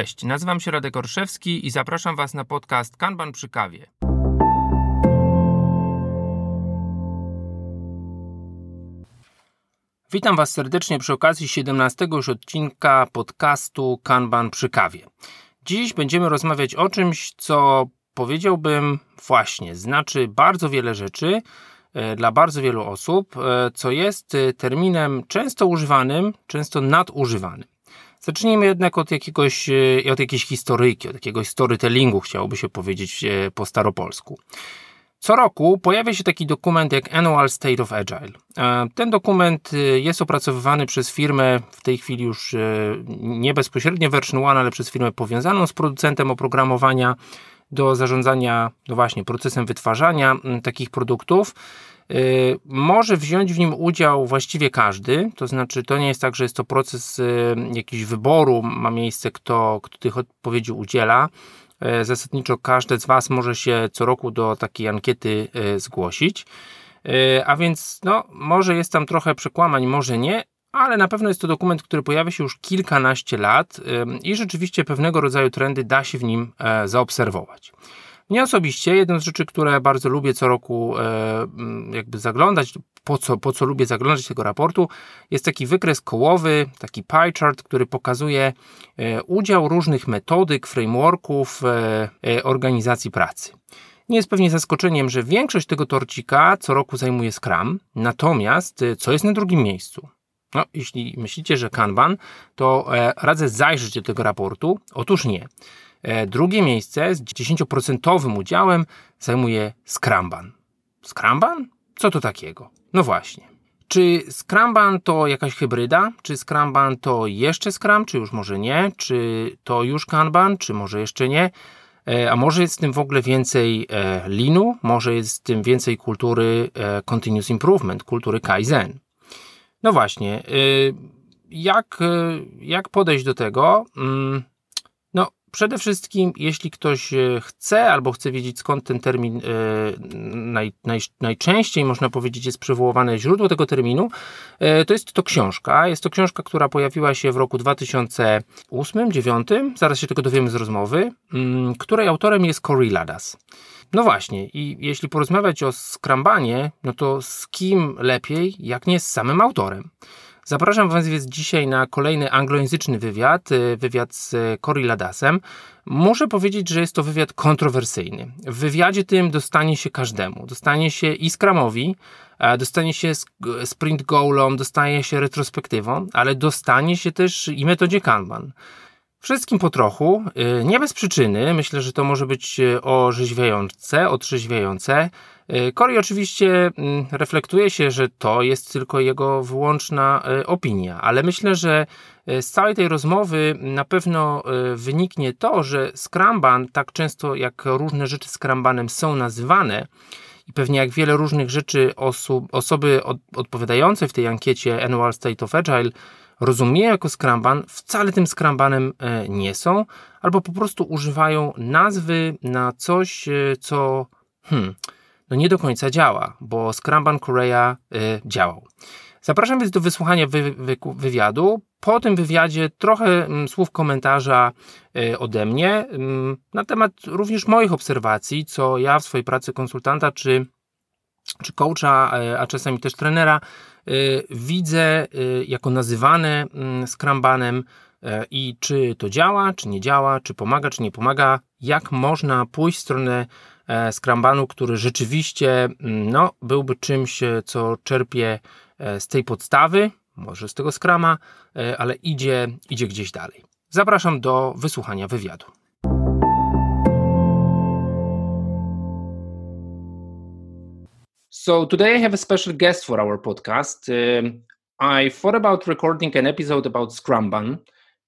Cześć, nazywam się Radek Orszewski i zapraszam Was na podcast Kanban przy kawie. Witam Was serdecznie przy okazji 17 już odcinka podcastu Kanban przy kawie. Dziś będziemy rozmawiać o czymś, co powiedziałbym właśnie, znaczy bardzo wiele rzeczy e, dla bardzo wielu osób, e, co jest e, terminem często używanym, często nadużywanym. Zacznijmy jednak od jakiegoś, od jakiejś historyjki, od jakiegoś storytellingu, chciałoby się powiedzieć po staropolsku. Co roku pojawia się taki dokument jak Annual State of Agile. Ten dokument jest opracowywany przez firmę, w tej chwili już nie bezpośrednio Version One, ale przez firmę powiązaną z producentem oprogramowania do zarządzania, no właśnie, procesem wytwarzania takich produktów. Y, może wziąć w nim udział właściwie każdy, to znaczy to nie jest tak, że jest to proces y, jakiś wyboru, ma miejsce kto, kto tych odpowiedzi udziela. Y, zasadniczo każdy z Was może się co roku do takiej ankiety zgłosić. A więc no, może jest tam trochę przekłamań, może nie, ale na pewno jest to dokument, który pojawia się już kilkanaście lat i rzeczywiście pewnego rodzaju trendy da się w nim e, zaobserwować. Mnie osobiście jedną z rzeczy, które bardzo lubię co roku e, jakby zaglądać, po co, po co lubię zaglądać tego raportu, jest taki wykres kołowy, taki pie chart, który pokazuje e, udział różnych metodyk, frameworków organizacji pracy. Nie jest pewnie zaskoczeniem, że większość tego torcika co roku zajmuje Scrum, natomiast co jest na drugim miejscu? No, jeśli myślicie, że Kanban, to e, radzę zajrzeć do tego raportu. Otóż nie. E, drugie miejsce z 10% udziałem zajmuje Scrumban. Scrumban? Co to takiego? No właśnie. Czy Scrumban to jakaś hybryda? Czy Scrumban to jeszcze Scrum, czy już może nie? Czy to już Kanban, czy może jeszcze nie? E, a może jest w tym w ogóle więcej e, linu? Może jest w tym więcej kultury continuous improvement, kultury Kaizen? No właśnie, y, jak, y, jak podejść do tego? Przede wszystkim, jeśli ktoś y, chce albo chce wiedzieć skąd ten termin naj, naj, najczęściej, można powiedzieć, jest przywoływane źródło tego terminu, to jest to książka. Jest to książka, która pojawiła się w roku 2008-2009, zaraz się tego dowiemy z rozmowy, mm, której autorem jest Corey Ladas. No właśnie, i jeśli porozmawiać o skrambanie, no to z kim lepiej, jak nie z samym autorem. Zapraszam Was więc dzisiaj na kolejny anglojęzyczny wywiad, y, wywiad z Cory Ladasem. Muszę powiedzieć, że jest to wywiad kontrowersyjny. W wywiadzie tym dostanie się każdemu. Dostanie się i Scrumowi, dostanie się sprint goalom, dostanie się retrospektywą, ale dostanie się też i metodzie Kanban. Wszystkim po trochu, y, nie bez przyczyny. Myślę, że to może być y, orzeźwiające, otrzeźwiające. Y, Cory oczywiście mm, reflektuje się, że to jest tylko jego wyłączna opinia, ale myślę, że z całej tej rozmowy na pewno wyniknie to, że Scrumban, tak często jak różne rzeczy Scrumbanem są nazywane, i pewnie jak wiele różnych rzeczy osób, osoby od, odpowiadające w tej ankiecie Annual State of Agile rozumieją jako Scrumban, wcale tym Scrumbanem e, nie są, albo po prostu używają nazwy na coś, e, co hmm, no nie do końca działa, bo Scrumban Korea e, działał. Zapraszam więc do wysłuchania wy, wy, wywiadu. Po tym wywiadzie trochę mm, słów komentarza ode mnie mm, na temat również moich obserwacji, co ja w swojej pracy konsultanta czy, czy coacha, a czasami też trenera Y, widzę y, jako nazywane mm, Scrumbanem y, i czy to działa, czy nie działa, czy pomaga, czy nie pomaga, jak można pójść w stronę e, Scrumbanu, który rzeczywiście mm, no, byłby czymś, e, co czerpie e, z tej podstawy, może z tego Scrama, ale idzie, idzie gdzieś dalej. Zapraszam do wysłuchania wywiadu. So today I have a special guest for our podcast. Um, I thought about recording an episode about Scrumban,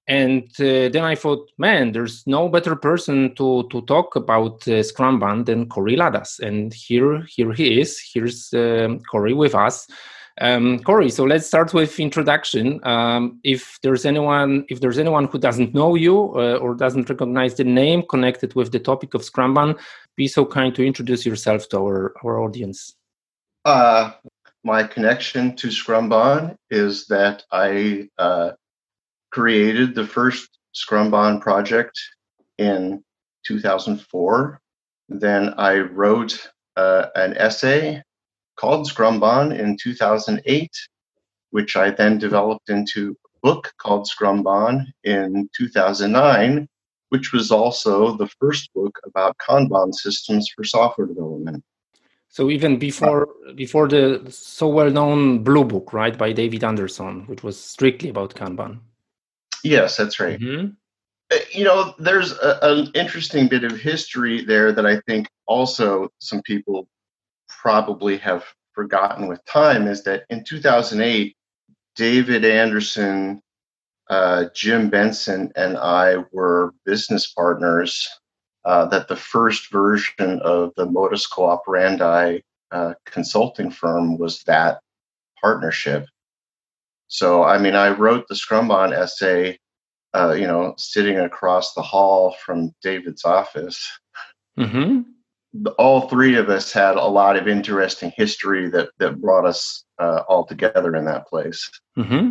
and uh, then I thought, man, there's no better person to to talk about uh, Scrumban than Corey Ladas, and here here he is. Here's um, Corey with us. Um, Corey, so let's start with introduction. Um, if there's anyone, if there's anyone who doesn't know you uh, or doesn't recognize the name connected with the topic of Scrumban, be so kind to introduce yourself to our our audience. Uh, my connection to Scrumban is that I uh, created the first Scrumban project in 2004. Then I wrote uh, an essay called Scrumban in 2008, which I then developed into a book called Scrumban in 2009, which was also the first book about Kanban systems for software development. So even before before the so well-known Blue Book, right, by David Anderson, which was strictly about Kanban. Yes, that's right. Mm-hmm. Uh, you know, there's a, an interesting bit of history there that I think also some people probably have forgotten with time is that in 2008, David Anderson, uh, Jim Benson, and I were business partners uh, that the first version of the modus cooperandi uh, consulting firm was that partnership. So, I mean, I wrote the Scrumban essay, uh, you know, sitting across the hall from David's office. Mm-hmm. All three of us had a lot of interesting history that that brought us uh, all together in that place. Mm-hmm.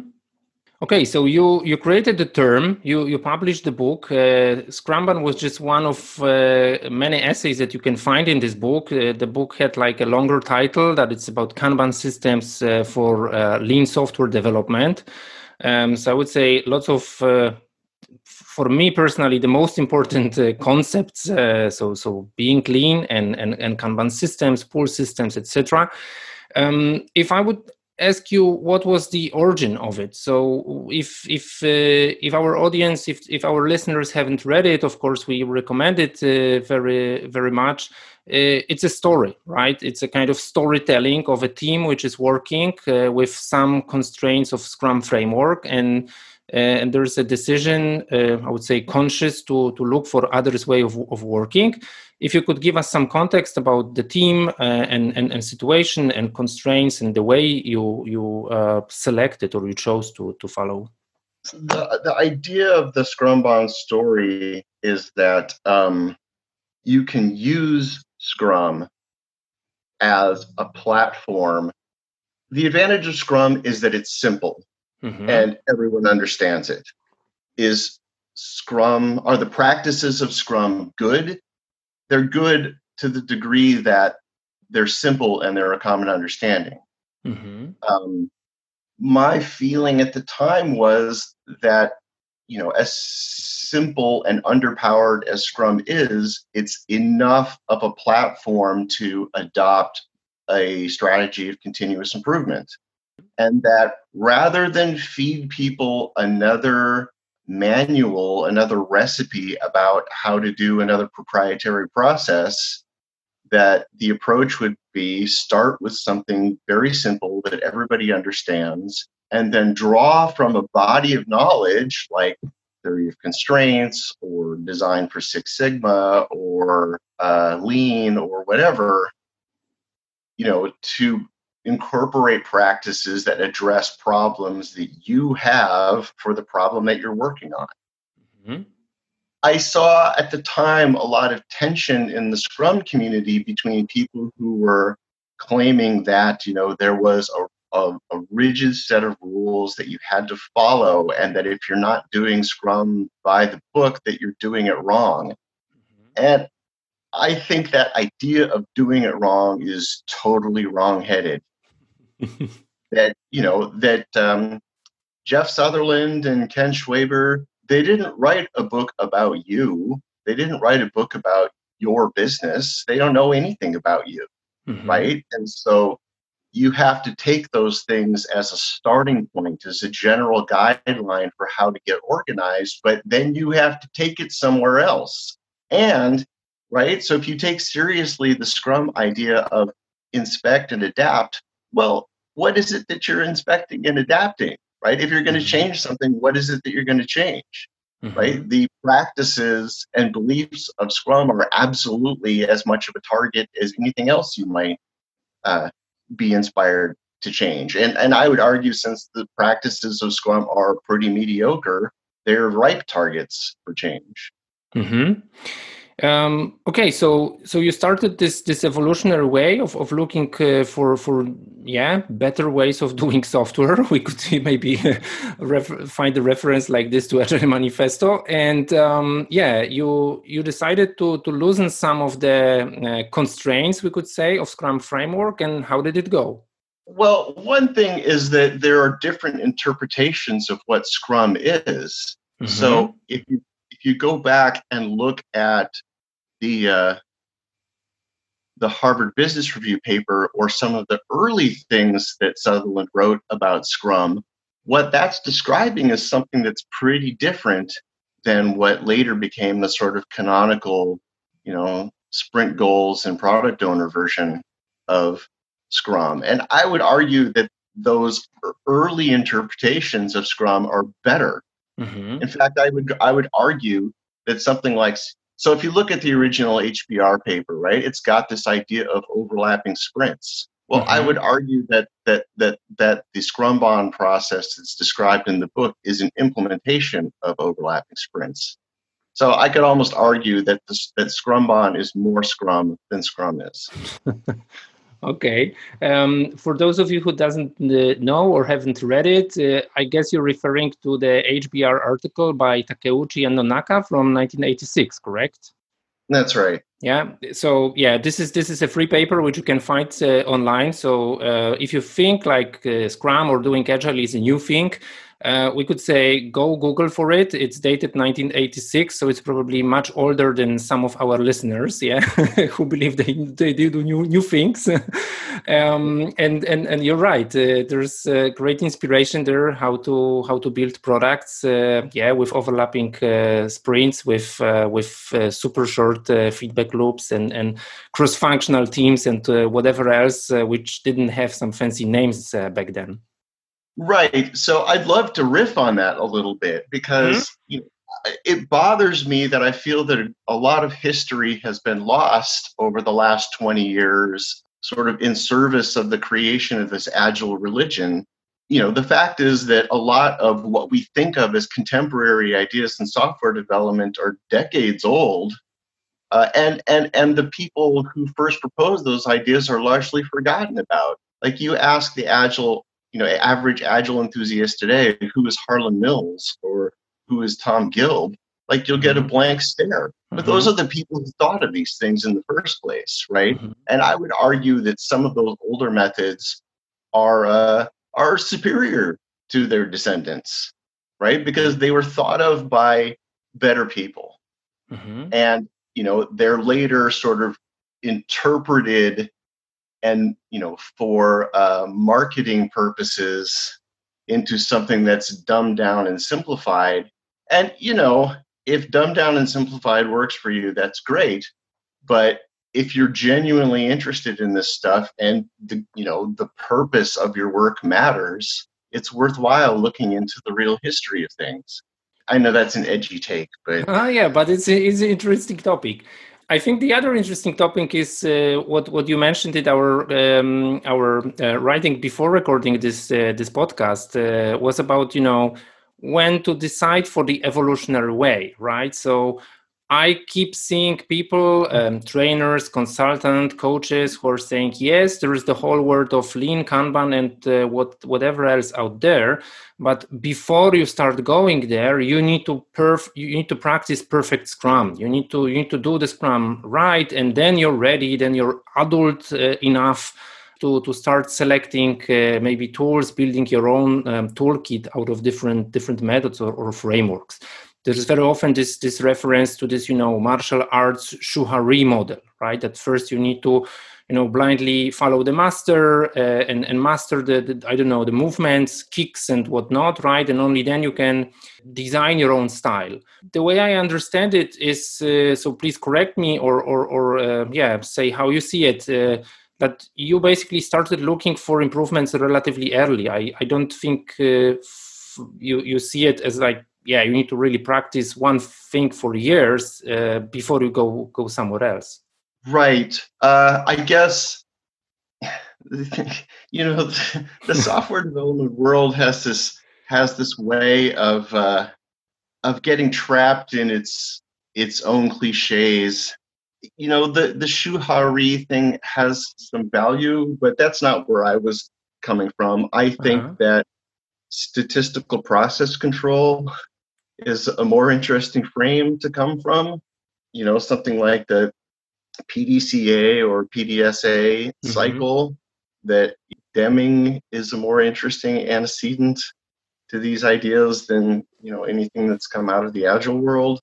Okay, so you you created the term, you you published the book. Uh, Scrumban was just one of uh, many essays that you can find in this book. Uh, the book had like a longer title that it's about Kanban systems uh, for uh, lean software development. Um, so I would say lots of, uh, for me personally, the most important concepts. so so being lean and and, and Kanban systems, pull systems, etc. Um, if I would ask you what was the origin of it. So if if uh, if our audience if if our listeners haven't read it of course we recommend it uh, very very much. Uh, it's a story right? It's a kind of storytelling of a team which is working uh, with some constraints of scrum framework and uh, and there's a decision uh, i would say conscious to to look for others way of, of working if you could give us some context about the team uh, and, and, and situation and constraints and the way you you uh, selected or you chose to to follow. The the idea of the Scrumban story is that um, you can use Scrum as a platform. The advantage of Scrum is that it's simple mm-hmm. and everyone understands it. Is Scrum are the practices of Scrum good? They're good to the degree that they're simple and they're a common understanding. Mm-hmm. Um, my feeling at the time was that you know as simple and underpowered as scrum is it's enough of a platform to adopt a strategy of continuous improvement and that rather than feed people another manual, another recipe about how to do another proprietary process, that the approach would be start with something very simple that everybody understands, and then draw from a body of knowledge like theory of constraints or design for Six Sigma or uh, lean or whatever, you know, to incorporate practices that address problems that you have for the problem that you're working on. Mm-hmm. I saw at the time a lot of tension in the Scrum community between people who were claiming that you know there was a, a, a rigid set of rules that you had to follow, and that if you're not doing Scrum by the book, that you're doing it wrong. Mm-hmm. And I think that idea of doing it wrong is totally wrong-headed. that you know that um, Jeff Sutherland and Ken Schwaber they didn't write a book about you. They didn't write a book about your business. They don't know anything about you, mm-hmm. right? And so you have to take those things as a starting point, as a general guideline for how to get organized, but then you have to take it somewhere else. And, right, so if you take seriously the Scrum idea of inspect and adapt, well, what is it that you're inspecting and adapting right if you're going to mm-hmm. change something what is it that you're going to change mm-hmm. right the practices and beliefs of scrum are absolutely as much of a target as anything else you might uh, be inspired to change and and i would argue since the practices of scrum are pretty mediocre they're ripe targets for change mm-hmm. Um, okay, so so you started this this evolutionary way of, of looking uh, for for yeah better ways of doing software. We could maybe find a reference like this to Agile Manifesto, and um, yeah, you you decided to to loosen some of the uh, constraints we could say of Scrum framework. And how did it go? Well, one thing is that there are different interpretations of what Scrum is. Mm-hmm. So if you if you go back and look at the uh, the Harvard Business Review paper or some of the early things that Sutherland wrote about Scrum, what that's describing is something that's pretty different than what later became the sort of canonical, you know, sprint goals and product owner version of Scrum. And I would argue that those early interpretations of Scrum are better. Mm-hmm. In fact, I would I would argue that something like so if you look at the original HBR paper, right, it's got this idea of overlapping sprints. Well, mm-hmm. I would argue that that that that the Scrumban process that's described in the book is an implementation of overlapping sprints. So I could almost argue that this, that Scrumban is more Scrum than Scrum is. Okay. Um, for those of you who doesn't uh, know or haven't read it, uh, I guess you're referring to the HBR article by Takeuchi and Nonaka from 1986, correct? That's right. Yeah. So yeah, this is this is a free paper which you can find uh, online. So uh, if you think like uh, Scrum or doing Agile is a new thing, uh, we could say go Google for it. It's dated 1986, so it's probably much older than some of our listeners, yeah, who believe they they do new new things. um, and and and you're right. Uh, there's uh, great inspiration there how to how to build products, uh, yeah, with overlapping uh, sprints, with uh, with super short feedback loops, and and cross functional teams, and whatever else, which didn't have some fancy names back then. Right. So I'd love to riff on that a little bit because mm-hmm. you know, it bothers me that I feel that a lot of history has been lost over the last 20 years, sort of in service of the creation of this agile religion. You know, the fact is that a lot of what we think of as contemporary ideas in software development are decades old. Uh, and and and the people who first proposed those ideas are largely forgotten about. Like you ask the agile you know, average agile enthusiast today, who is Harlan Mills or who is Tom Gilb, like you'll get a mm-hmm. blank stare. But mm-hmm. those are the people who thought of these things in the first place, right? Mm-hmm. And I would argue that some of those older methods are uh, are superior to their descendants, right? Because they were thought of by better people, mm-hmm. and you know they're later sort of interpreted and you know for uh, marketing purposes into something that's dumbed down and simplified. And you know if dumbed down and simplified works for you that's great. But if you're genuinely interested in this stuff and the you know the purpose of your work matters it's worthwhile looking into the real history of things. I know that's an edgy take but uh, yeah but it's, it's an interesting topic I think the other interesting topic is uh, what what you mentioned in our um, our uh, writing before recording this uh, this podcast uh, was about you know when to decide for the evolutionary way, right? So I keep seeing people, um, trainers, consultant, coaches who are saying, yes, there is the whole world of lean, Kanban, and uh, what whatever else out there. But before you start going there, you need to perf- you need to practice perfect Scrum. You need to you need to do the Scrum right, and then you're ready. Then you're adult uh, enough to to start selecting uh, maybe tools, building your own um, toolkit out of different different methods or, or frameworks there's very often this this reference to this you know martial arts shuhari model right? At first you need to you know blindly follow the master uh, and, and master the, the, i don't know the movements kicks and whatnot right? And only then you can design your own style. The way i understand it is uh, so please correct me or or, or uh, yeah say how you see it uh, that you basically started looking for improvements relatively early. I, I don't think uh, you you see it as like yeah you need to really practice one thing for years uh, before you go go somewhere else right uh, i guess you know the, the software development world has this has this way of uh, of getting trapped in its its own cliches. You know, the the Shuhari thing has some value, but that's not where I was coming from. I think uh-huh. that statistical process control is a more interesting frame to come from. You know, something like the PDCA or PDSA mm-hmm. cycle that Deming is a more interesting antecedent to these ideas than you know anything that's come out of the agile world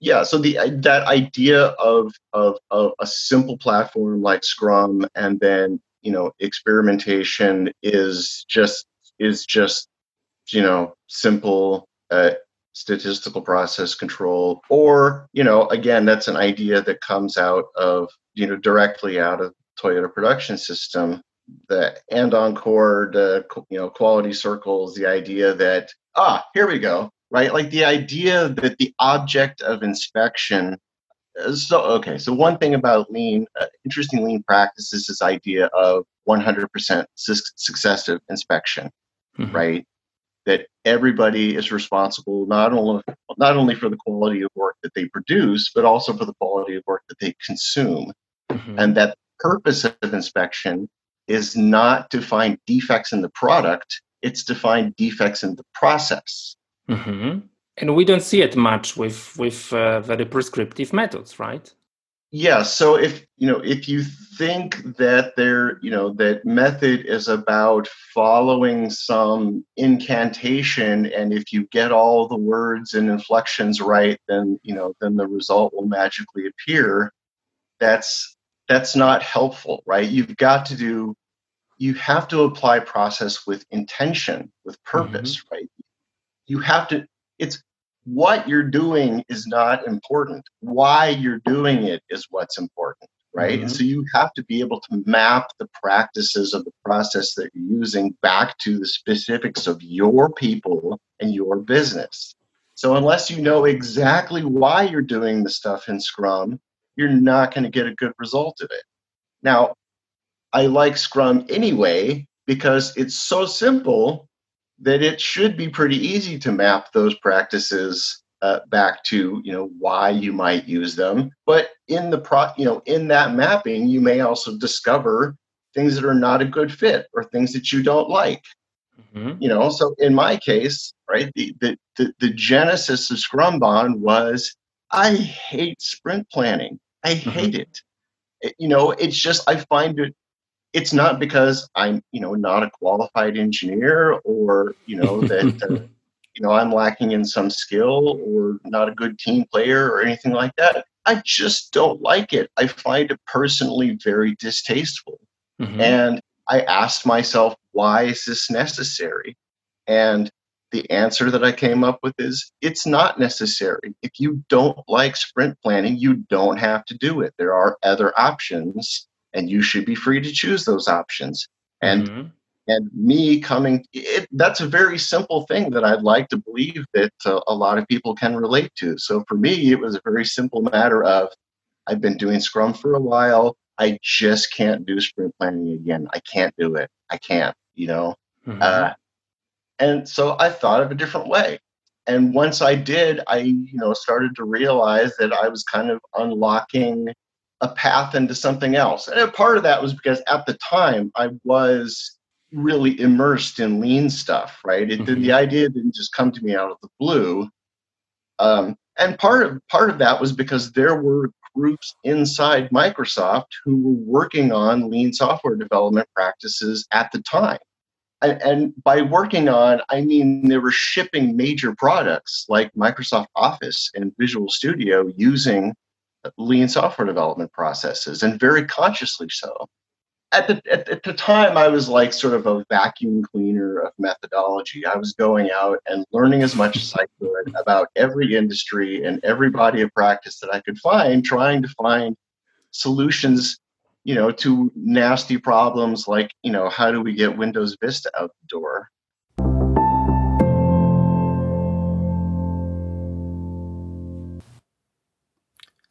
yeah so the that idea of of, of a simple platform like scrum and then you know experimentation is just is just you know simple uh, statistical process control or you know again that's an idea that comes out of you know directly out of toyota production system. The Andon cord, the you know quality circles, the idea that ah here we go right? Like the idea that the object of inspection uh, so okay so one thing about lean uh, interesting lean practice is this idea of 100% su- successive inspection mm-hmm. right that everybody is responsible not only not only for the quality of work that they produce but also for the quality of work that they consume mm-hmm. and that purpose of inspection is not to find defects in the product, it's to find defects in the process. Mm-hmm. And we don't see it much with with uh, very prescriptive methods, right? Yeah. So if you know, if you think that there, you know, that method is about following some incantation, and if you get all the words and inflections right, then you know, then the result will magically appear. That's that's not helpful, right? You've got to do, you have to apply process with intention, with purpose, mm-hmm. right? You have to, it's what you're doing is not important. Why you're doing it is what's important, right? Mm-hmm. And so you have to be able to map the practices of the process that you're using back to the specifics of your people and your business. So unless you know exactly why you're doing the stuff in Scrum, you're not going to get a good result of it. Now, I like Scrum anyway because it's so simple that it should be pretty easy to map those practices uh, back to you know why you might use them. But in the pro, you know, in that mapping, you may also discover things that are not a good fit or things that you don't like. Mm-hmm. You know, so in my case, right, the, the the the genesis of Scrumban was I hate sprint planning. I mm-hmm. hate mm-hmm. it. it. You know, it's just I find it. It's not because I'm you know not a qualified engineer or you know that uh, you know I'm lacking in some skill or not a good team player or anything like that. I just don't like it. I find it personally very distasteful. Mm-hmm. And I asked myself, why is this necessary? And the answer that I came up with is it's not necessary. If you don't like sprint planning, you don't have to do it. There are other options, and you should be free to choose those options. And mm-hmm. And me coming, it, that's a very simple thing that I'd like to believe that uh, a lot of people can relate to. So for me, it was a very simple matter of I've been doing Scrum for a while. I just can't do sprint planning again. I can't do it. I can't. You know. Mm-hmm. Uh, and so I thought of a different way. And once I did, I, you know, started to realize that I was kind of unlocking a path into something else. And part of that was because at the time I was really immersed in lean stuff, right? It, mm-hmm. the, idea didn't just come to me out of the blue. Um, and part of part of that was because there were groups inside Microsoft who were working on lean software development practices at the time and by working on, I mean they were shipping major products like Microsoft Office and Visual Studio using lean software development processes, and very consciously so. At the at, at the time, I was like sort of a vacuum cleaner of methodology. I was going out and learning as much as I could about every industry and every body of practice that I could find, trying to find solutions you know, to nasty problems like, you know, how do we get Windows Vista out the door?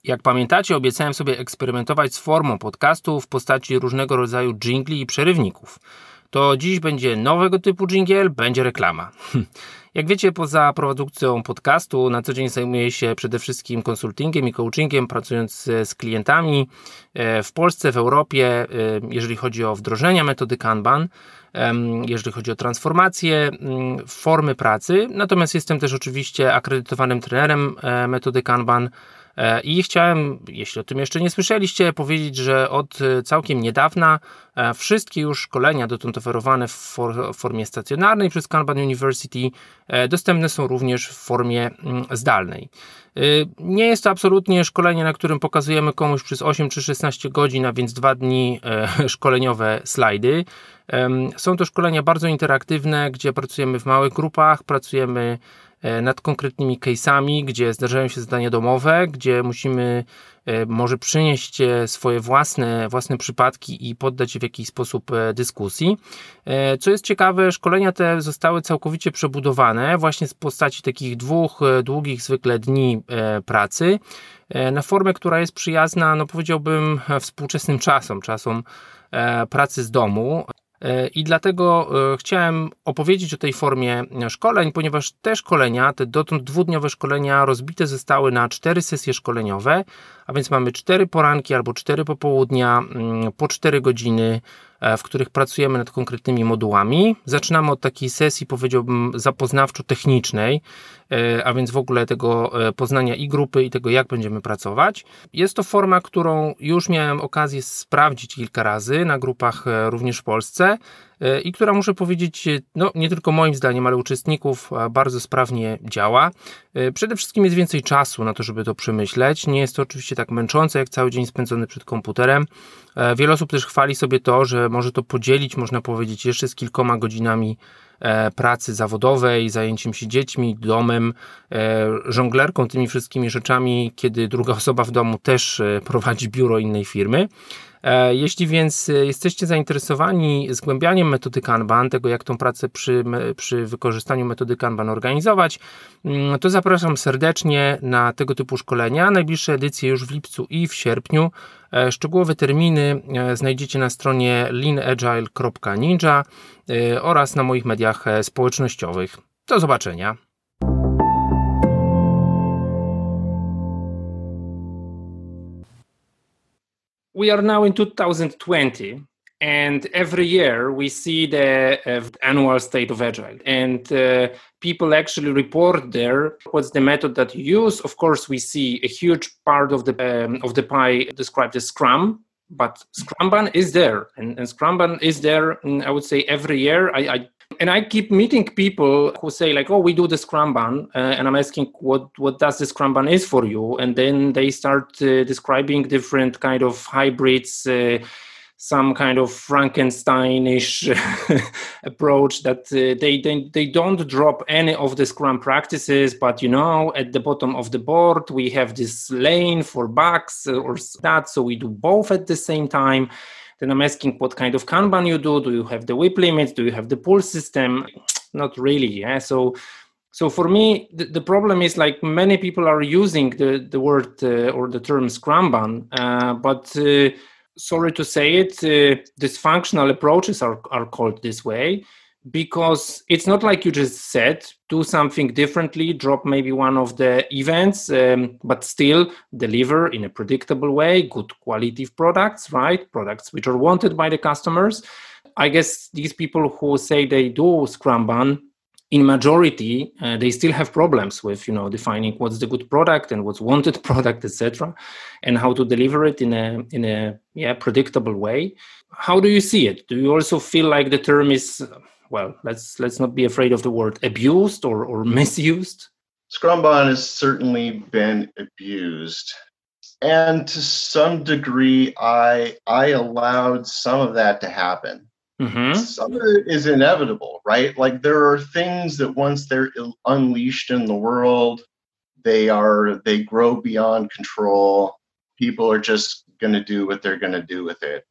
Jak pamiętacie, obiecałem sobie eksperymentować z formą podcastu w postaci różnego rodzaju jingli i przerywników. To dziś będzie nowego typu jingle, będzie reklama. Jak wiecie, poza produkcją podcastu na co dzień zajmuję się przede wszystkim konsultingiem i coachingiem, pracując z klientami e, w Polsce, w Europie, e, jeżeli chodzi o wdrożenia metody Kanban jeżeli chodzi o transformację formy pracy. Natomiast jestem też oczywiście akredytowanym trenerem e, metody Kanban. E, I chciałem, jeśli o tym jeszcze nie słyszeliście, powiedzieć, że od e, całkiem niedawna wszystkie już szkolenia dotąd oferowane w formie stacjonarnej przez Kanban University dostępne są również w formie mm, zdalnej. Nie jest to absolutnie szkolenie, na którym pokazujemy komuś przez 8 czy 16 godzin, a więc dwa dni szkoleniowe slajdy. Są to szkolenia bardzo interaktywne, gdzie pracujemy w małych grupach, pracujemy e, nad konkretnymi case'ami, gdzie zdarzają się zadania domowe, gdzie musimy e, może przynieść e, swoje własne, własne przypadki i poddać je w jakiś sposób dyskusji. Co jest ciekawe, szkolenia te zostały całkowicie przebudowane właśnie z postaci takich dwóch długich zwykle dni pracy na formę, która jest przyjazna, no powiedziałbym, współczesnym czasom, czasom pracy z domu. E, I dlatego e, chciałem opowiedzieć o tej formie szkoleń, ponieważ te szkolenia, te dotąd dwudniowe szkolenia rozbite zostały na cztery sesje szkoleniowe, a więc mamy cztery poranki albo cztery popołudnia mm, po cztery godziny E, w których pracujemy nad konkretnymi modułami. Zaczynamy od takiej sesji, powiedziałbym, zapoznawczo-technicznej, e, a więc w ogóle tego e, poznania i grupy, i tego, jak będziemy pracować. Jest to forma, którą już miałem okazję sprawdzić kilka razy na grupach również w Polsce i która muszę powiedzieć, no nie tylko moim zdaniem, ale uczestników bardzo sprawnie działa. Przede wszystkim jest więcej czasu na to, żeby to przemyśleć. Nie jest to oczywiście tak męczące, jak cały dzień spędzony przed komputerem. Wiele osób też chwali sobie to, że może to podzielić, można powiedzieć, jeszcze z kilkoma godzinami e, pracy zawodowej, zajęciem się dziećmi, domem, e, żonglerką, tymi wszystkimi rzeczami, kiedy druga osoba w domu też e, prowadzi biuro innej firmy. Jeśli więc jesteście zainteresowani zgłębianiem metody Kanban, tego jak tą pracę przy, przy wykorzystaniu metody Kanban organizować, mm, to zapraszam serdecznie na tego typu szkolenia. Najbliższe edycje już w lipcu i w sierpniu. E, szczegółowe terminy e, znajdziecie na stronie leanagile.ninja e, oraz na moich mediach społecznościowych. Do zobaczenia. We are now in 2020 and every year we see the uh, annual state of agile. And uh, people actually report there what's the method that you use. Of course we see a huge part of the um, of the pie described as scrum but scrumban is there. And, and scrumban is there mm, i would say every year. I, I, and i keep meeting people who say like oh we do the scrumban uh, and i'm asking what what does the scrumban is for you and then they start uh, describing different kind of hybrids uh, some kind of Frankensteinish approach that uh, they, they they don't drop any of the Scrum practices, but you know, at the bottom of the board we have this lane for bugs or that, so we do both at the same time. Then I'm asking what kind of Kanban you do. Do you have the WIP limits? Do you have the pull system? Not really. Yeah. So so for me the, the, problem is like many people are using the the word uh, or the term scrumban uh, but uh, sorry to say it, uh, dysfunctional approaches are, are called this way because it's not like you just said do something differently drop maybe one of the events um, but still deliver in a predictable way good quality products right? Products which are wanted by the customers. I guess these people who say they do scrumban in majority uh, they still have problems with you know defining what's the good product and what's wanted product etc and how to deliver it in a in a yeah predictable way. How do you see it? Do you also feel like the term is well let's let's not be afraid of the word abused or or misused scrumban has certainly been abused and to some degree i i allowed some of that to happen Mm-hmm. Some of it is inevitable, right? Like there are things that once they're unleashed in the world, they are they grow beyond control. People are just going to do what they're going to do with it.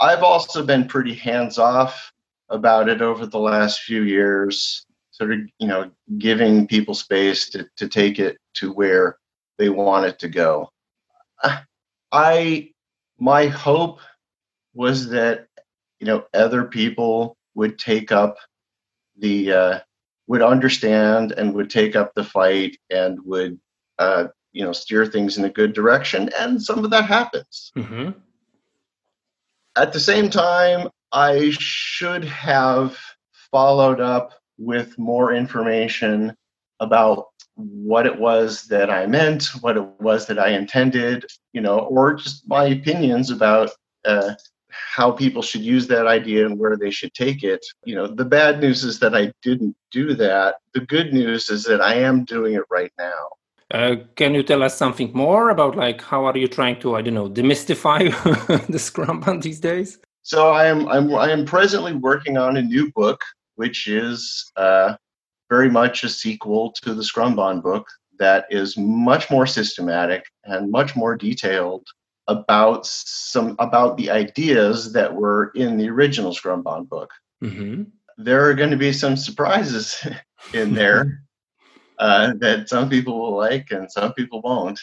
I've also been pretty hands off about it over the last few years, sort of, you know, giving people space to, to take it to where they want it to go. I, my hope was that you know other people would take up the uh, would understand and would take up the fight and would uh, you know steer things in a good direction and some of that happens mm-hmm. at the same time i should have followed up with more information about what it was that i meant what it was that i intended you know or just my opinions about uh, how people should use that idea and where they should take it. You know, the bad news is that I didn't do that. The good news is that I am doing it right now. Uh, can you tell us something more about like how are you trying to I don't know demystify the Scrum Scrumban these days? So I am I'm I am presently working on a new book, which is uh, very much a sequel to the Scrumban book that is much more systematic and much more detailed about some about the ideas that were in the original Scrumban book. Mm-hmm. There are going to be some surprises in there uh, that some people will like and some people won't.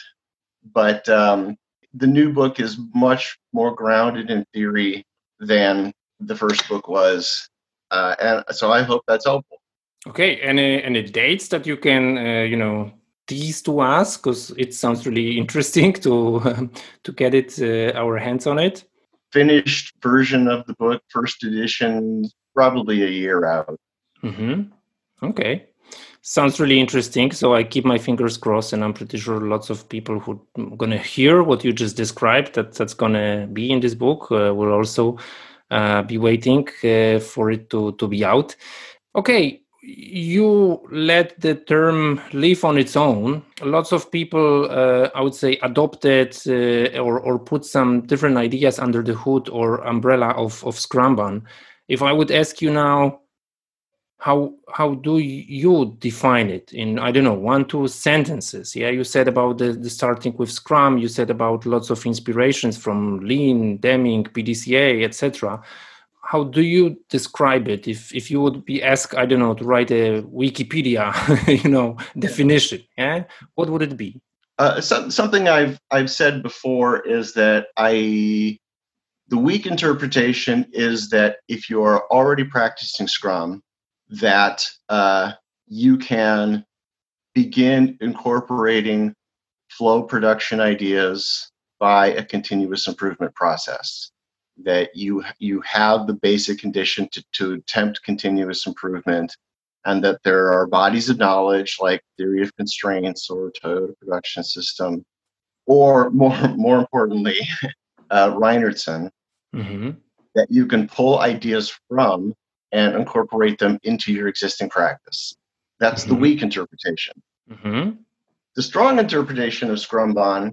But um, the new book is much more grounded in theory than the first book was, uh, and so I hope that's helpful. Okay, any any dates that you can uh, you know tease to us because it sounds really interesting to to get it uh, our hands on it finished version of the book first edition probably a year out mm-hmm. okay sounds really interesting so i keep my fingers crossed and i'm pretty sure lots of people who are to hear what you just described that that's to be in this book uh, will also uh, be waiting uh, for it to to be out okay you let the term live on its own. Lots of people, uh, I would say, adopted uh, or, or put some different ideas under the hood or umbrella of, of Scrumban. If I would ask you now, how how do you define it in I don't know one two sentences? Yeah, you said about the, the starting with Scrum. You said about lots of inspirations from Lean, Deming, PDCA, etc how do you describe it if if you would be asked i don't know to write a wikipedia you know definition yeah what would it be uh, so, something i've i've said before is that i the weak interpretation is that if you are already practicing scrum that uh, you can begin incorporating flow production ideas by a continuous improvement process that you you have the basic condition to, to attempt continuous improvement and that there are bodies of knowledge like theory of constraints or Toyota production system or more more importantly uh, Reinertsen mm-hmm. that you can pull ideas from and incorporate them into your existing practice that's mm-hmm. the weak interpretation mm-hmm. the strong interpretation of Scrumban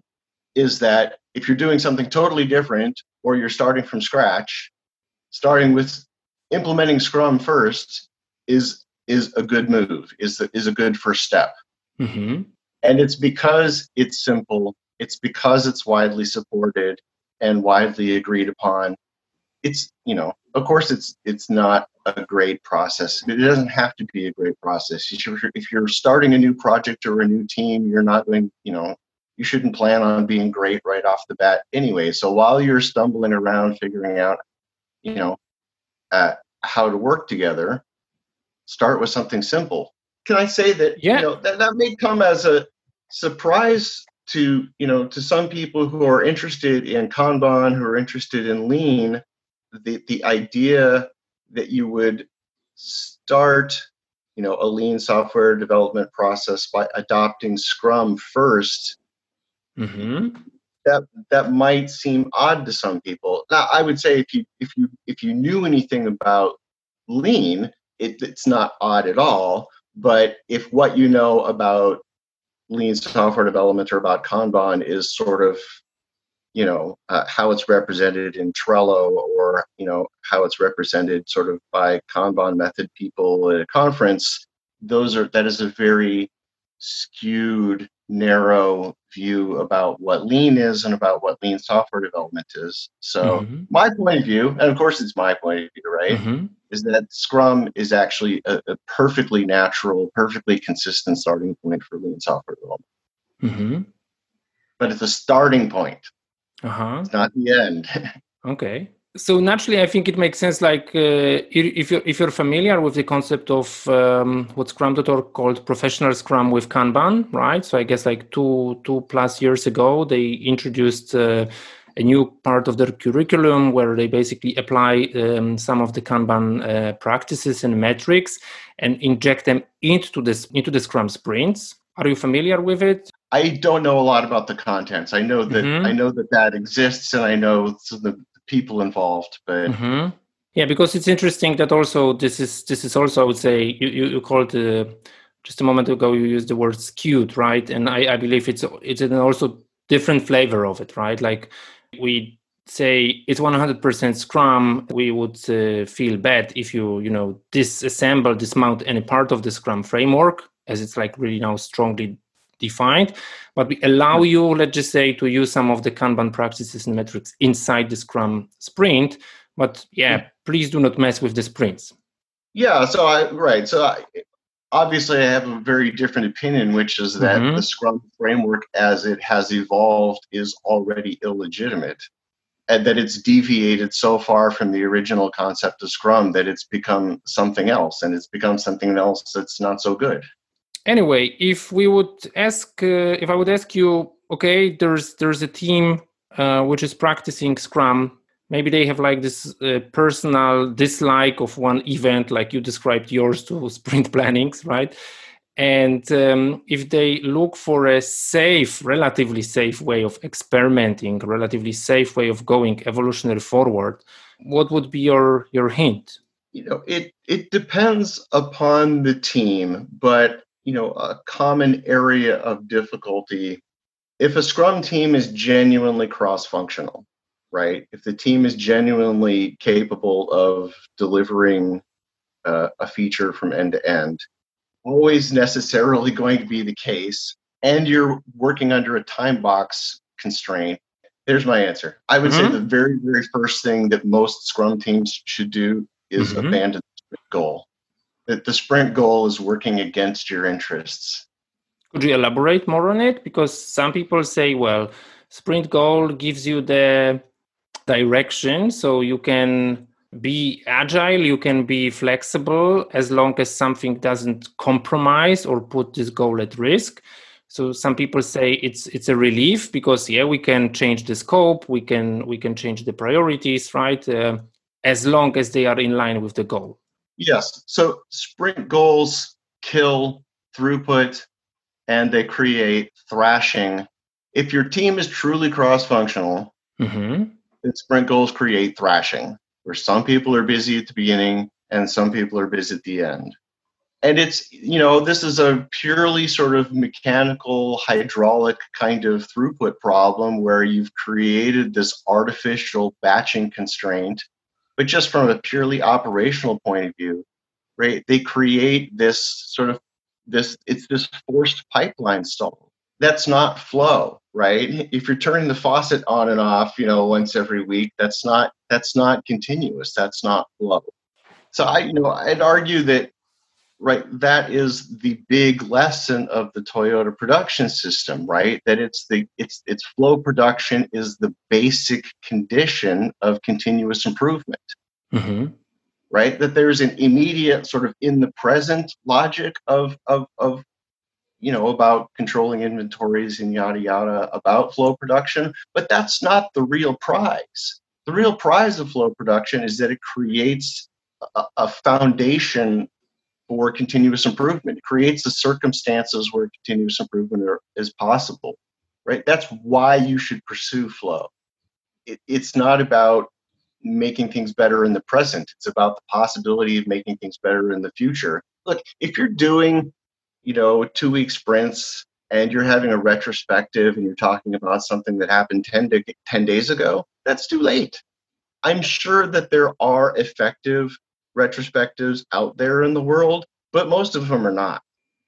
is that if you're doing something totally different or you're starting from scratch, starting with implementing Scrum first is is a good move, is the, is a good first step. Mm-hmm. And it's because it's simple, it's because it's widely supported and widely agreed upon. It's you know, of course, it's it's not a great process. It doesn't have to be a great process. If you're, if you're starting a new project or a new team, you're not going, you know, you shouldn't plan on being great right off the bat anyway. So while you're stumbling around figuring out, you know, uh, how to work together, start with something simple. Can I say that? Yeah. You know, that, that may come as a surprise to you know to some people who are interested in Kanban, who are interested in Lean. The the idea that you would start you know a lean software development process by adopting scrum first Mm-hmm. That that might seem odd to some people. Now, I would say if you if you if you knew anything about lean, it, it's not odd at all. But if what you know about lean software development or about Kanban is sort of you know uh, how it's represented in Trello or you know how it's represented sort of by Kanban method people at a conference, those are that is a very skewed narrow view about what lean is and about what lean software development is. So mm-hmm. my point of view, and of course it's my point of view, right, mm-hmm. is that Scrum is actually a, a, perfectly natural, perfectly consistent starting point for lean software development. Mm-hmm. But it's a starting point. Uh-huh. It's not the end. okay. so naturally, I think it makes sense. Like uh, if you're if you're familiar with the concept of um, what Scrum.org called professional Scrum with Kanban, right? So I guess like two two plus years ago, they introduced uh, a new part of their curriculum where they basically apply um, some of the Kanban uh, practices and metrics and inject them into this into the Scrum sprints. Are you familiar with it? I don't know a lot about the contents. I know that mm-hmm. I know that that exists, and I know the people involved but mm-hmm. yeah because it's interesting that also this is this is also i would say you you, you called uh, just a moment ago you used the word skewed right and i i believe it's it's an also different flavor of it right like we say it's 100% scrum we would uh, feel bad if you you know disassemble dismount any part of the scrum framework as it's like really now strongly defined, but we allow you, let's just say, to use some of the Kanban practices and metrics inside the Scrum sprint. But yeah, please do not mess with the sprints. Yeah, so I right. So I, obviously, I have a very different opinion, which is that mm-hmm. the Scrum framework, as it has evolved, is already illegitimate, and that it's deviated so far from the original concept of Scrum that it's become something else, and it's become something else that's not so good anyway, if we would ask, uh, if I would ask you, okay, there's there's a team uh, which is practicing Scrum. Maybe they have like this uh, personal dislike of one event, like you described yours to sprint plannings, right? And um, if they look for a safe, relatively safe way of experimenting, relatively safe way of going evolutionary forward, what would be your your hint? You know, it it depends upon the team, but you know a common area of difficulty if a scrum team is genuinely cross functional right if the team is genuinely capable of delivering uh, a feature from end to end always necessarily going to be the case and you're working under a time box constraint there's my answer i would mm-hmm. say the very very first thing that most scrum teams should do is mm-hmm. abandon the goal that the sprint goal is working against your interests. Could you elaborate more on it? Because some people say, well, sprint goal gives you the direction so you can be agile, you can be flexible as long as something doesn't compromise or put this goal at risk. So some people say it's it's a relief because yeah we can change the scope, we can we can change the priorities, right? Uh, as long as they are in line with the goal. Yes. So sprint goals kill throughput and they create thrashing. If your team is truly cross functional, mm-hmm. then sprint goals create thrashing, where some people are busy at the beginning and some people are busy at the end. And it's, you know, this is a purely sort of mechanical, hydraulic kind of throughput problem where you've created this artificial batching constraint but just from a purely operational point of view, right? They create this sort of this it's this forced pipeline stall. That's not flow, right? If you're turning the faucet on and off, you know, once every week, that's not that's not continuous. That's not flow. So I, you know, I'd argue that right? That is the big lesson of the toyota production system right? That it's the it's it's flow production is the basic condition of continuous improvement mm-hmm. right? That there's an immediate sort of in the present logic of of of you know about controlling inventories and yada yada about flow production but that's not the real prize. The real prize of flow production is that it creates a, a foundation for continuous improvement. It creates the circumstances where continuous improvement are, is possible, right? That's why you should pursue flow. It, it's not about making things better in the present. It's about the possibility of making things better in the future. Look, if you're doing, you know, two week sprints and you're having a retrospective and you're talking about something that happened 10, to, 10 days ago, that's too late. I'm sure that there are effective retrospectives out there in the world, but most of them are not.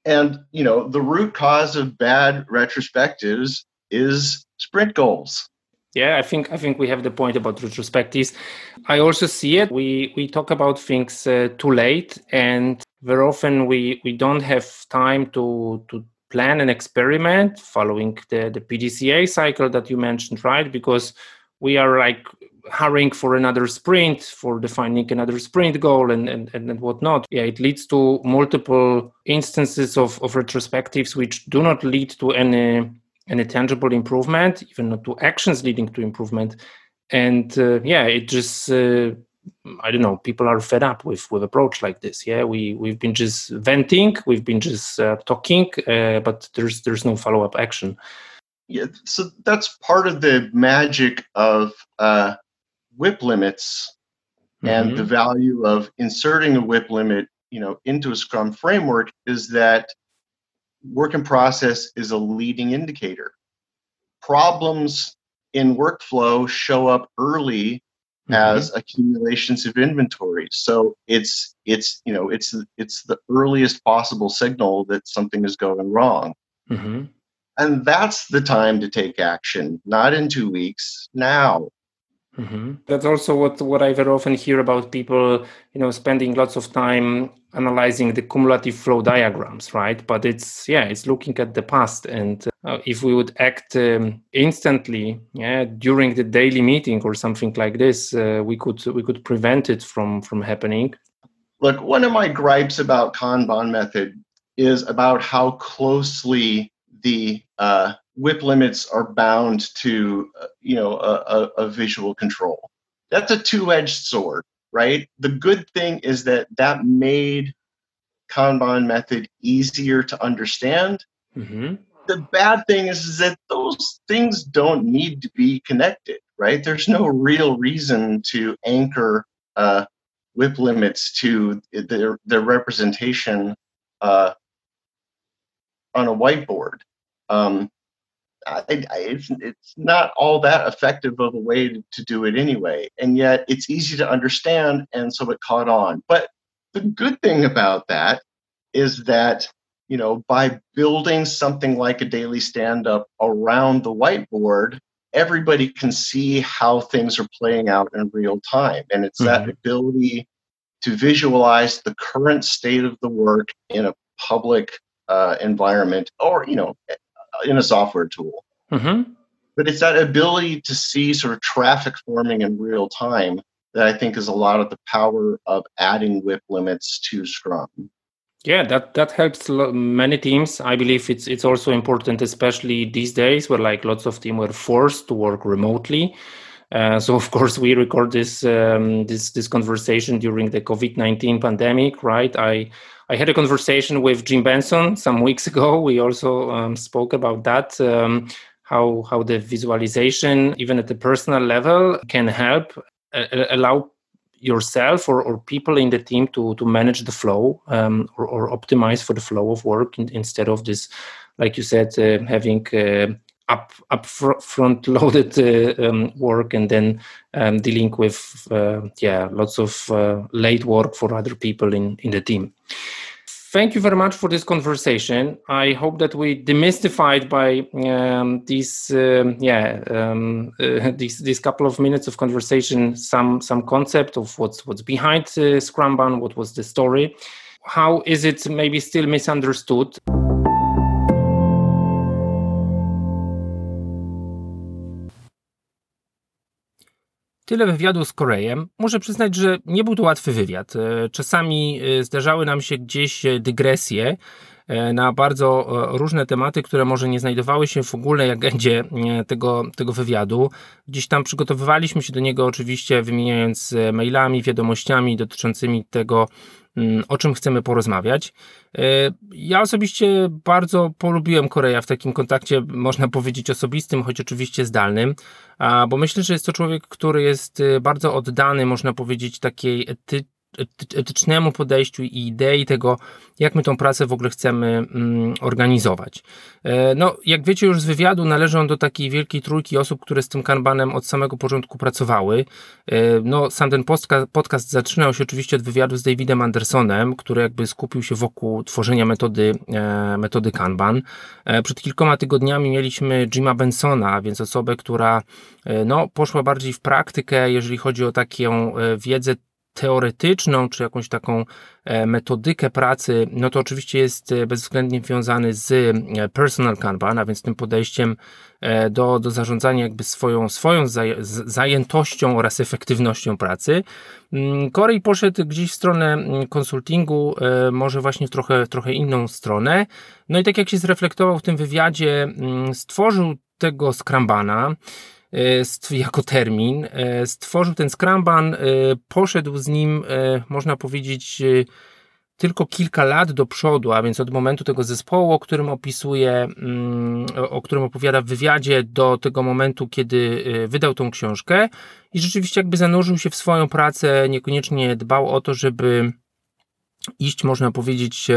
And, you know, the root cause of bad retrospectives is sprint goals. Yeah, I think I think we have the point about retrospectives. I also see it. We we talk about things uh, too late, and very often we we don't have time to to plan an experiment following the the PDCA cycle that you mentioned, right? Because we are like hurrying for another sprint, for defining another sprint goal and, and, and whatnot. Yeah, it leads to multiple instances of, of retrospectives which do not lead to any any tangible improvement, even not to actions leading to improvement. And uh, yeah, it just uh, I don't know. People are fed up with with approach like this. Yeah, we we've been just venting, we've been just uh, talking, uh, but there's there's no follow up action. Yeah, so that's part of the magic of uh, WIP limits and mm-hmm. the value of inserting a WIP limit, you know, into a Scrum framework is that work in process is a leading indicator. Problems in workflow show up early mm-hmm. as accumulations of inventory. So it's it's you know it's it's the earliest possible signal that something is going wrong. Mm-hmm. And that's the time to take action, not in two weeks, now. Mm-hmm. That's also what, what I very often hear about people, you know, spending lots of time analyzing the cumulative flow diagrams, right? But it's yeah, it's looking at the past, and uh, if we would act um, instantly, yeah, during the daily meeting or something like this, uh, we could we could prevent it from from happening. Look, one of my gripes about Kanban method is about how closely the uh, WIP limits are bound to, uh, you know, a, a, visual control. That's a two-edged sword, right? The good thing is that that made Kanban method easier to understand. Mm-hmm. The bad thing is, is that those things don't need to be connected, right? There's no real reason to anchor uh, WIP limits to their their representation uh, on a whiteboard. Um, I, I, it's, it's not all that effective of a way to, to do it anyway. And yet it's easy to understand, and so it caught on. But the good thing about that is that you know by building something like a daily stand up around the whiteboard everybody can see how things are playing out in real time and it's mm-hmm. that ability to visualize the current state of the work in a public uh, environment or you know in a software tool. Mm-hmm. But it's that ability to see sort of traffic forming in real time that I think is a lot of the power of adding WIP limits to Scrum. Yeah, that that helps many teams. I believe it's it's also important, especially these days where like lots of teams were forced to work remotely. Uh, so of course we record this um, this this conversation during the COVID nineteen pandemic, right? I I had a conversation with Jim Benson some weeks ago. We also um, spoke about that. Um, how, how the visualization, even at the personal level, can help uh, allow yourself or, or people in the team to, to manage the flow um, or, or optimize for the flow of work in, instead of this, like you said, uh, having uh, up up fr- front loaded uh, um, work and then um, dealing with uh, yeah lots of uh, late work for other people in in the team. Thank you very much for this conversation. I hope that we demystified by um, these um, yeah um, uh, these these couple of minutes of conversation some some concept of what's what's behind uh, scrumban what was the story. How is it maybe still misunderstood Tyle wywiadu z Korejem. Muszę przyznać, że nie był to łatwy wywiad. E, czasami e, zdarzały nam się gdzieś e, dygresje na bardzo różne tematy, które może nie znajdowały się w ogóle agendzie tego, tego wywiadu. Gdzieś tam przygotowywaliśmy się do niego oczywiście wymieniając mailami, wiadomościami dotyczącymi tego, Mm, o czym chcemy porozmawiać. E, ja osobiście bardzo polubiłem Koreja w takim kontakcie, można powiedzieć, osobistym, choć oczywiście zdalnym, bo myślę, że jest to człowiek, który jest e, bardzo oddany, można powiedzieć, takiej ety etycznemu podejściu i idei tego, jak my tą pracę w ogóle chcemy mm, organizować. E, no, jak wiecie już z wywiadu, należy on do takiej wielkiej trójki osób, które z tym kanbanem od samego początku pracowały. E, no, sam ten podcast, zaczynał się oczywiście od wywiadu z Davidem Andersonem, który jakby skupił się wokół tworzenia metody, e, metody kanban. Przed kilkoma tygodniami mieliśmy Jima Bensona, więc osobę, która no, poszła bardziej w praktykę, jeżeli chodzi o taką wiedzę teoretyczną, czy jakąś taką e, metodykę pracy, no to oczywiście jest bezwzględnie związany z personal Kanban, a więc tym podejściem do, do zarządzania jakby swoją, swoją zajętością oraz efektywnością pracy. Mm, Corey poszedł gdzieś w stronę mm, konsultingu, może właśnie w trochę, trochę inną stronę. No i tak jak się zreflektował w tym wywiadzie, mm, stworzył tego Scrambana, E, jako termin. E, stworzył ten Scrumban, e, poszedł z nim, można powiedzieć, tylko kilka lat do przodu, a więc od momentu tego zespołu, o którym opisuje, mm, o którym opowiada w wywiadzie, do tego momentu, kiedy wydał tą książkę i rzeczywiście jakby zanurzył się w swoją pracę, niekoniecznie dbał o to, żeby iść, można powiedzieć,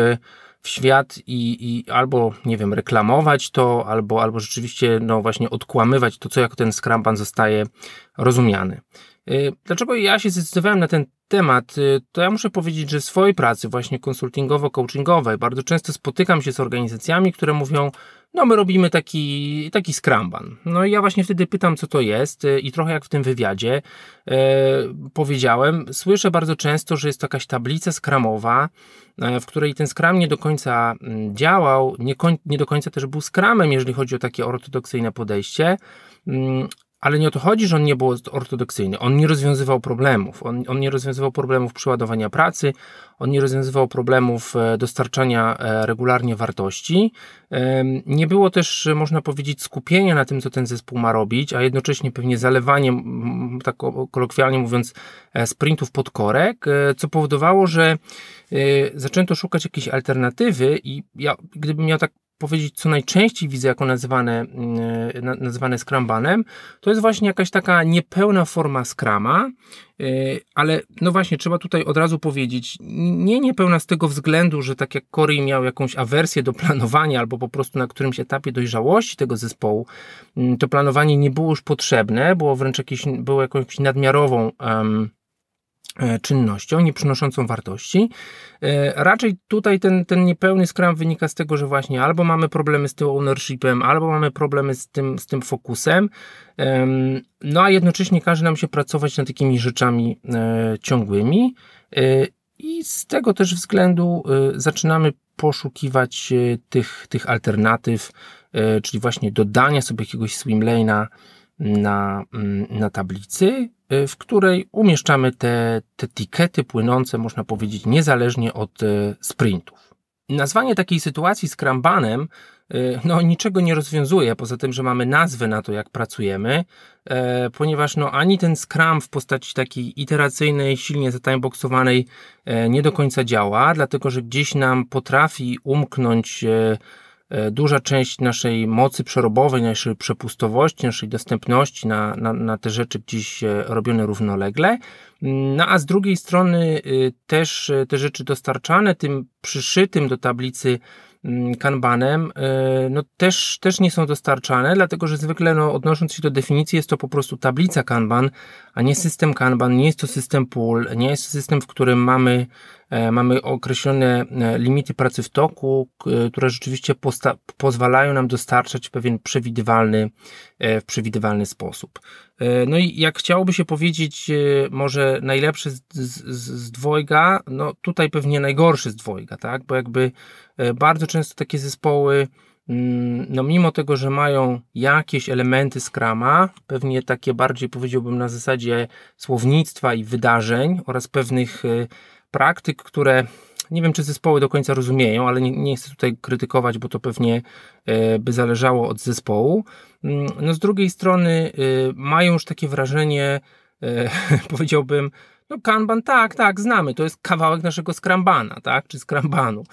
w świat i, i albo, nie wiem, reklamować to, albo, albo rzeczywiście, no właśnie, odkłamywać to, co jak ten Scrumban zostaje rozumiany. Y, dlaczego ja się zdecydowałem na ten temat? Y, to ja muszę powiedzieć, że w swojej pracy, właśnie konsultingowo-coachingowej, bardzo często spotykam się z organizacjami, które mówią, no my robimy taki, taki Scrumban. No i ja właśnie wtedy pytam, co to jest y, i trochę jak w tym wywiadzie e, powiedziałem, słyszę bardzo często, że jest to jakaś tablica skramowa, e, w której ten Scrum nie do końca mm, działał, nie, koń, nie do końca też był Scrumem, jeżeli chodzi o takie ortodoksyjne podejście, mm, ale nie o to chodzi, że on nie był ortodoksyjny. On nie rozwiązywał problemów. On, on nie rozwiązywał problemów przeładowania pracy, on nie rozwiązywał problemów e, dostarczania e, regularnie wartości. Nie było też, można powiedzieć, skupienia na tym, co ten zespół ma robić, a jednocześnie pewnie zalewanie, tak kolokwialnie mówiąc, e, sprintów pod korek, co powodowało, że zaczęto szukać jakiejś alternatywy i ja, gdybym miał tak powiedzieć, co najczęściej widzę jako nazywane, mm, nazywane Scrumbanem, to jest właśnie jakaś taka niepełna forma Scrama, y, ale no właśnie, trzeba tutaj od razu powiedzieć, nie niepełna z tego względu, że tak jak Corey miał jakąś awersję do planowania, albo po prostu na którymś etapie dojrzałości tego zespołu, mm, to planowanie nie było już potrzebne, było wręcz jakieś, było jakąś nadmiarową um, E, czynnością, nie przynoszącą wartości. E, raczej tutaj ten, ten niepełny Scrum wynika z tego, że właśnie albo mamy problemy z tym ownershipem, albo mamy problemy z tym, z tym fokusem, no a jednocześnie każe nam się pracować nad takimi rzeczami e, ciągłymi. I z tego też względu zaczynamy poszukiwać tych, tych alternatyw, czyli właśnie dodania sobie jakiegoś swimlane'a na, mm, na tablicy, w której umieszczamy te, te płynące, można powiedzieć, niezależnie od y, sprintów. Nazwanie takiej sytuacji Scrumbanem y, no, niczego nie rozwiązuje, poza tym, że mamy nazwę na to, jak pracujemy, ponieważ no, ani ten Scrum w postaci takiej iteracyjnej, silnie zatimeboxowanej nie do końca działa, dlatego że gdzieś nam potrafi umknąć duża część naszej mocy przerobowej, naszej przepustowości, naszej dostępności na, na, na te rzeczy gdzieś e, robione równolegle. No a z drugiej strony y, też e, te rzeczy dostarczane tym przyszytym do tablicy mm, kanbanem, no też, też nie są dostarczane, dlatego że zwykle no, odnosząc się do definicji jest to po prostu tablica kanban, a nie system kanban, nie jest to system pool, nie jest to system, w którym mamy E, mamy określone e, limity pracy w toku, które rzeczywiście pozwalają nam dostarczać pewien przewidywalny, e, w przewidywalny sposób. No i jak chciałoby się powiedzieć, może najlepszy z, z, z dwojga, no tutaj pewnie najgorszy z dwojga, tak? Bo jakby bardzo często takie zespoły, mm, no mimo tego, że mają jakieś elementy Scrama, pewnie takie bardziej powiedziałbym na zasadzie słownictwa i wydarzeń oraz pewnych praktyk, które nie wiem, czy zespoły do końca rozumieją, ale nie, nie chcę tutaj krytykować, bo to pewnie e, by zależało od zespołu. Mm, no z drugiej strony e, mają już takie wrażenie, e, powiedziałbym, no Kanban, tak, tak, znamy, to jest kawałek naszego Scrambana, tak, czy Scrambanu.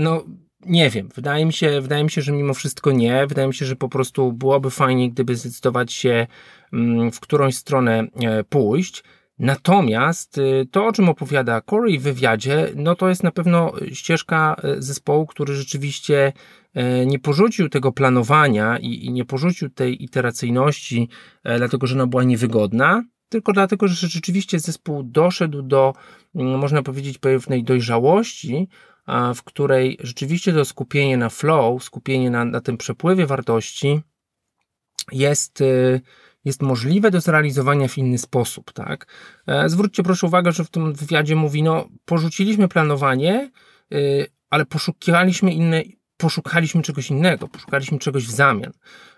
No nie wiem, wydaje mi, się, wydaje mi się, że mimo wszystko nie. Wydaje mi się, że po prostu byłoby fajnie, gdyby zdecydować się mm, w którąś stronę pójść. Natomiast y, to, o czym opowiada Corey w wywiadzie, no to jest na pewno ścieżka y, zespołu, który rzeczywiście y, nie porzucił tego planowania i, nie porzucił tej iteracyjności, dlatego że ona była niewygodna, tylko dlatego, że rzeczywiście zespół doszedł do, mm, można powiedzieć, pewnej dojrzałości, w której rzeczywiście to skupienie na flow, skupienie na, na tym przepływie wartości jest, jest możliwe do zrealizowania w inny sposób. Tak? Zwróćcie proszę uwagę, że w tym wywiadzie mówi, no porzuciliśmy planowanie, ale poszukiwaliśmy inne, poszukaliśmy czegoś innego, poszukaliśmy czegoś w zamian.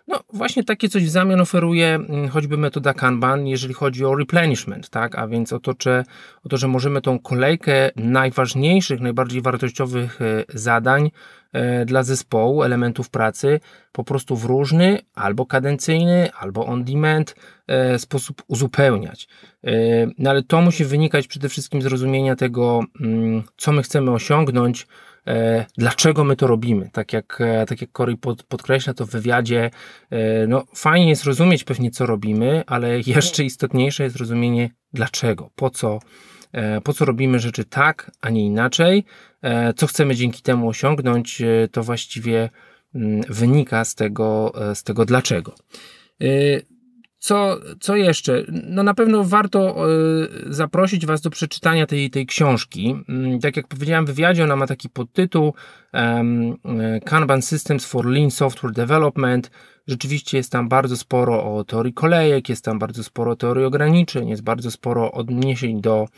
No właśnie takie coś w zamian oferuje mm, choćby metoda Kanban, jeżeli chodzi o replenishment, tak? A więc o to, czy, o to, że możemy tą kolejkę najważniejszych, najbardziej wartościowych e, zadań e, dla zespołu, elementów pracy po prostu w różny, albo kadencyjny, albo on demand e, sposób uzupełniać. No ale to musi wynikać przede wszystkim z rozumienia tego, mm, co my chcemy osiągnąć, dlaczego my to robimy. Tak jak, tak jak Corey pod, podkreśla to w wywiadzie, no fajnie jest rozumieć pewnie, co robimy, ale jeszcze istotniejsze jest rozumienie dlaczego, po co, po co robimy rzeczy tak, a nie inaczej, co chcemy dzięki temu osiągnąć, to właściwie mm, wynika z tego, z tego dlaczego. Co, co jeszcze? No na pewno warto zaprosić Was do przeczytania tej, tej książki. Mm, tak jak powiedziałem w wywiadzie, ona ma taki podtytuł um, Kanban Systems for Lean Software Development. Rzeczywiście jest tam bardzo sporo o teorii kolejek, jest tam bardzo sporo teorii ograniczeń, jest bardzo sporo odniesień do,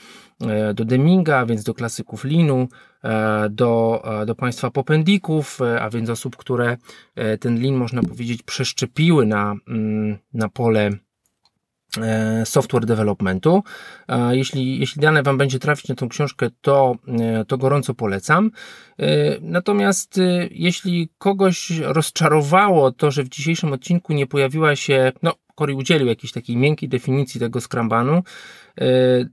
e, do Deminga, więc do klasyków Leanu, e, do, e, do państwa popendików, a więc osób, które ten Lean, można powiedzieć, przeszczepiły na, mm, na pole software developmentu. E, jeśli, jeśli dane Wam będzie trafić na tą książkę, to, e, to gorąco polecam. Natomiast jeśli kogoś rozczarowało to, że w dzisiejszym odcinku nie pojawiła się, no, Cory udzielił jakiejś takiej miękkiej definicji tego Scrambanu,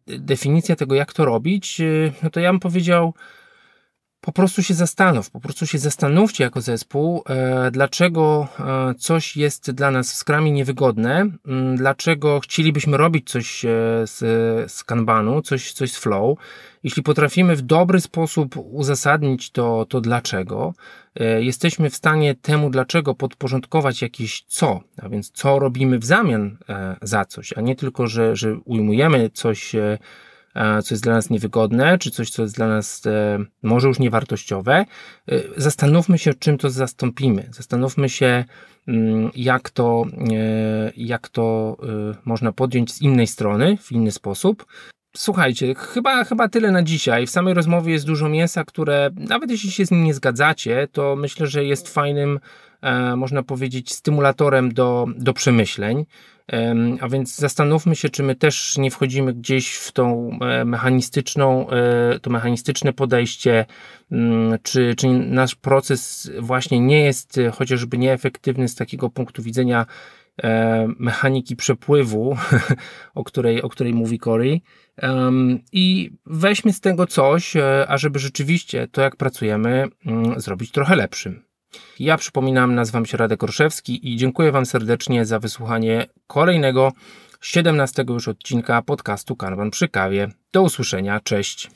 definicja tego, jak to robić, no to ja bym powiedział, po prostu się zastanów, po prostu się zastanówcie jako zespół, e, dlaczego e, coś jest dla nas w Scrumie niewygodne, dlaczego chcielibyśmy robić coś e, z, z Kanbanu, coś, coś z Flow. Jeśli potrafimy w dobry sposób uzasadnić to, to dlaczego, jesteśmy w stanie temu dlaczego podporządkować jakieś co, a więc co robimy w zamian za coś, a nie tylko, że, że ujmujemy coś co jest dla nas niewygodne, czy coś, co jest dla nas e, może już niewartościowe, e, zastanówmy się, czym to zastąpimy. Zastanówmy się, mm, jak to, e, jak to można podjąć z innej strony, w inny sposób. Słuchajcie, chyba, chyba tyle na dzisiaj. W samej rozmowie jest dużo mięsa, które nawet jeśli się z nim nie zgadzacie, to myślę, że jest fajnym, można powiedzieć, stymulatorem do, do przemyśleń. A więc zastanówmy się, czy my też nie wchodzimy gdzieś w tą e, mechanistyczną, e, to mechanistyczne podejście, mm, czy, czy nasz proces właśnie nie jest e, chociażby nieefektywny z takiego punktu widzenia mechaniki przepływu, o której, o której mówi Corey. I weźmy z tego coś, ażeby rzeczywiście to, jak pracujemy, mm, zrobić trochę lepszym. Ja przypominam, nazywam się Radek Orszewski i dziękuję Wam serdecznie za wysłuchanie kolejnego 17 już odcinka podcastu Kanban przy kawie. Do usłyszenia, cześć.